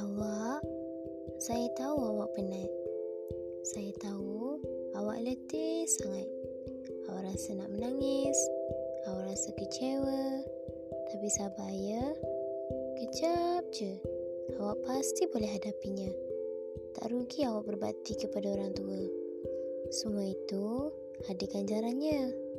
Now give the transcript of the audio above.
Awak, saya tahu awak penat. Saya tahu awak letih sangat. Awak rasa nak menangis. Awak rasa kecewa. Tapi sabar ya. Kejap je. Awak pasti boleh hadapinya. Tak rugi awak berbakti kepada orang tua. Semua itu ada ganjarannya.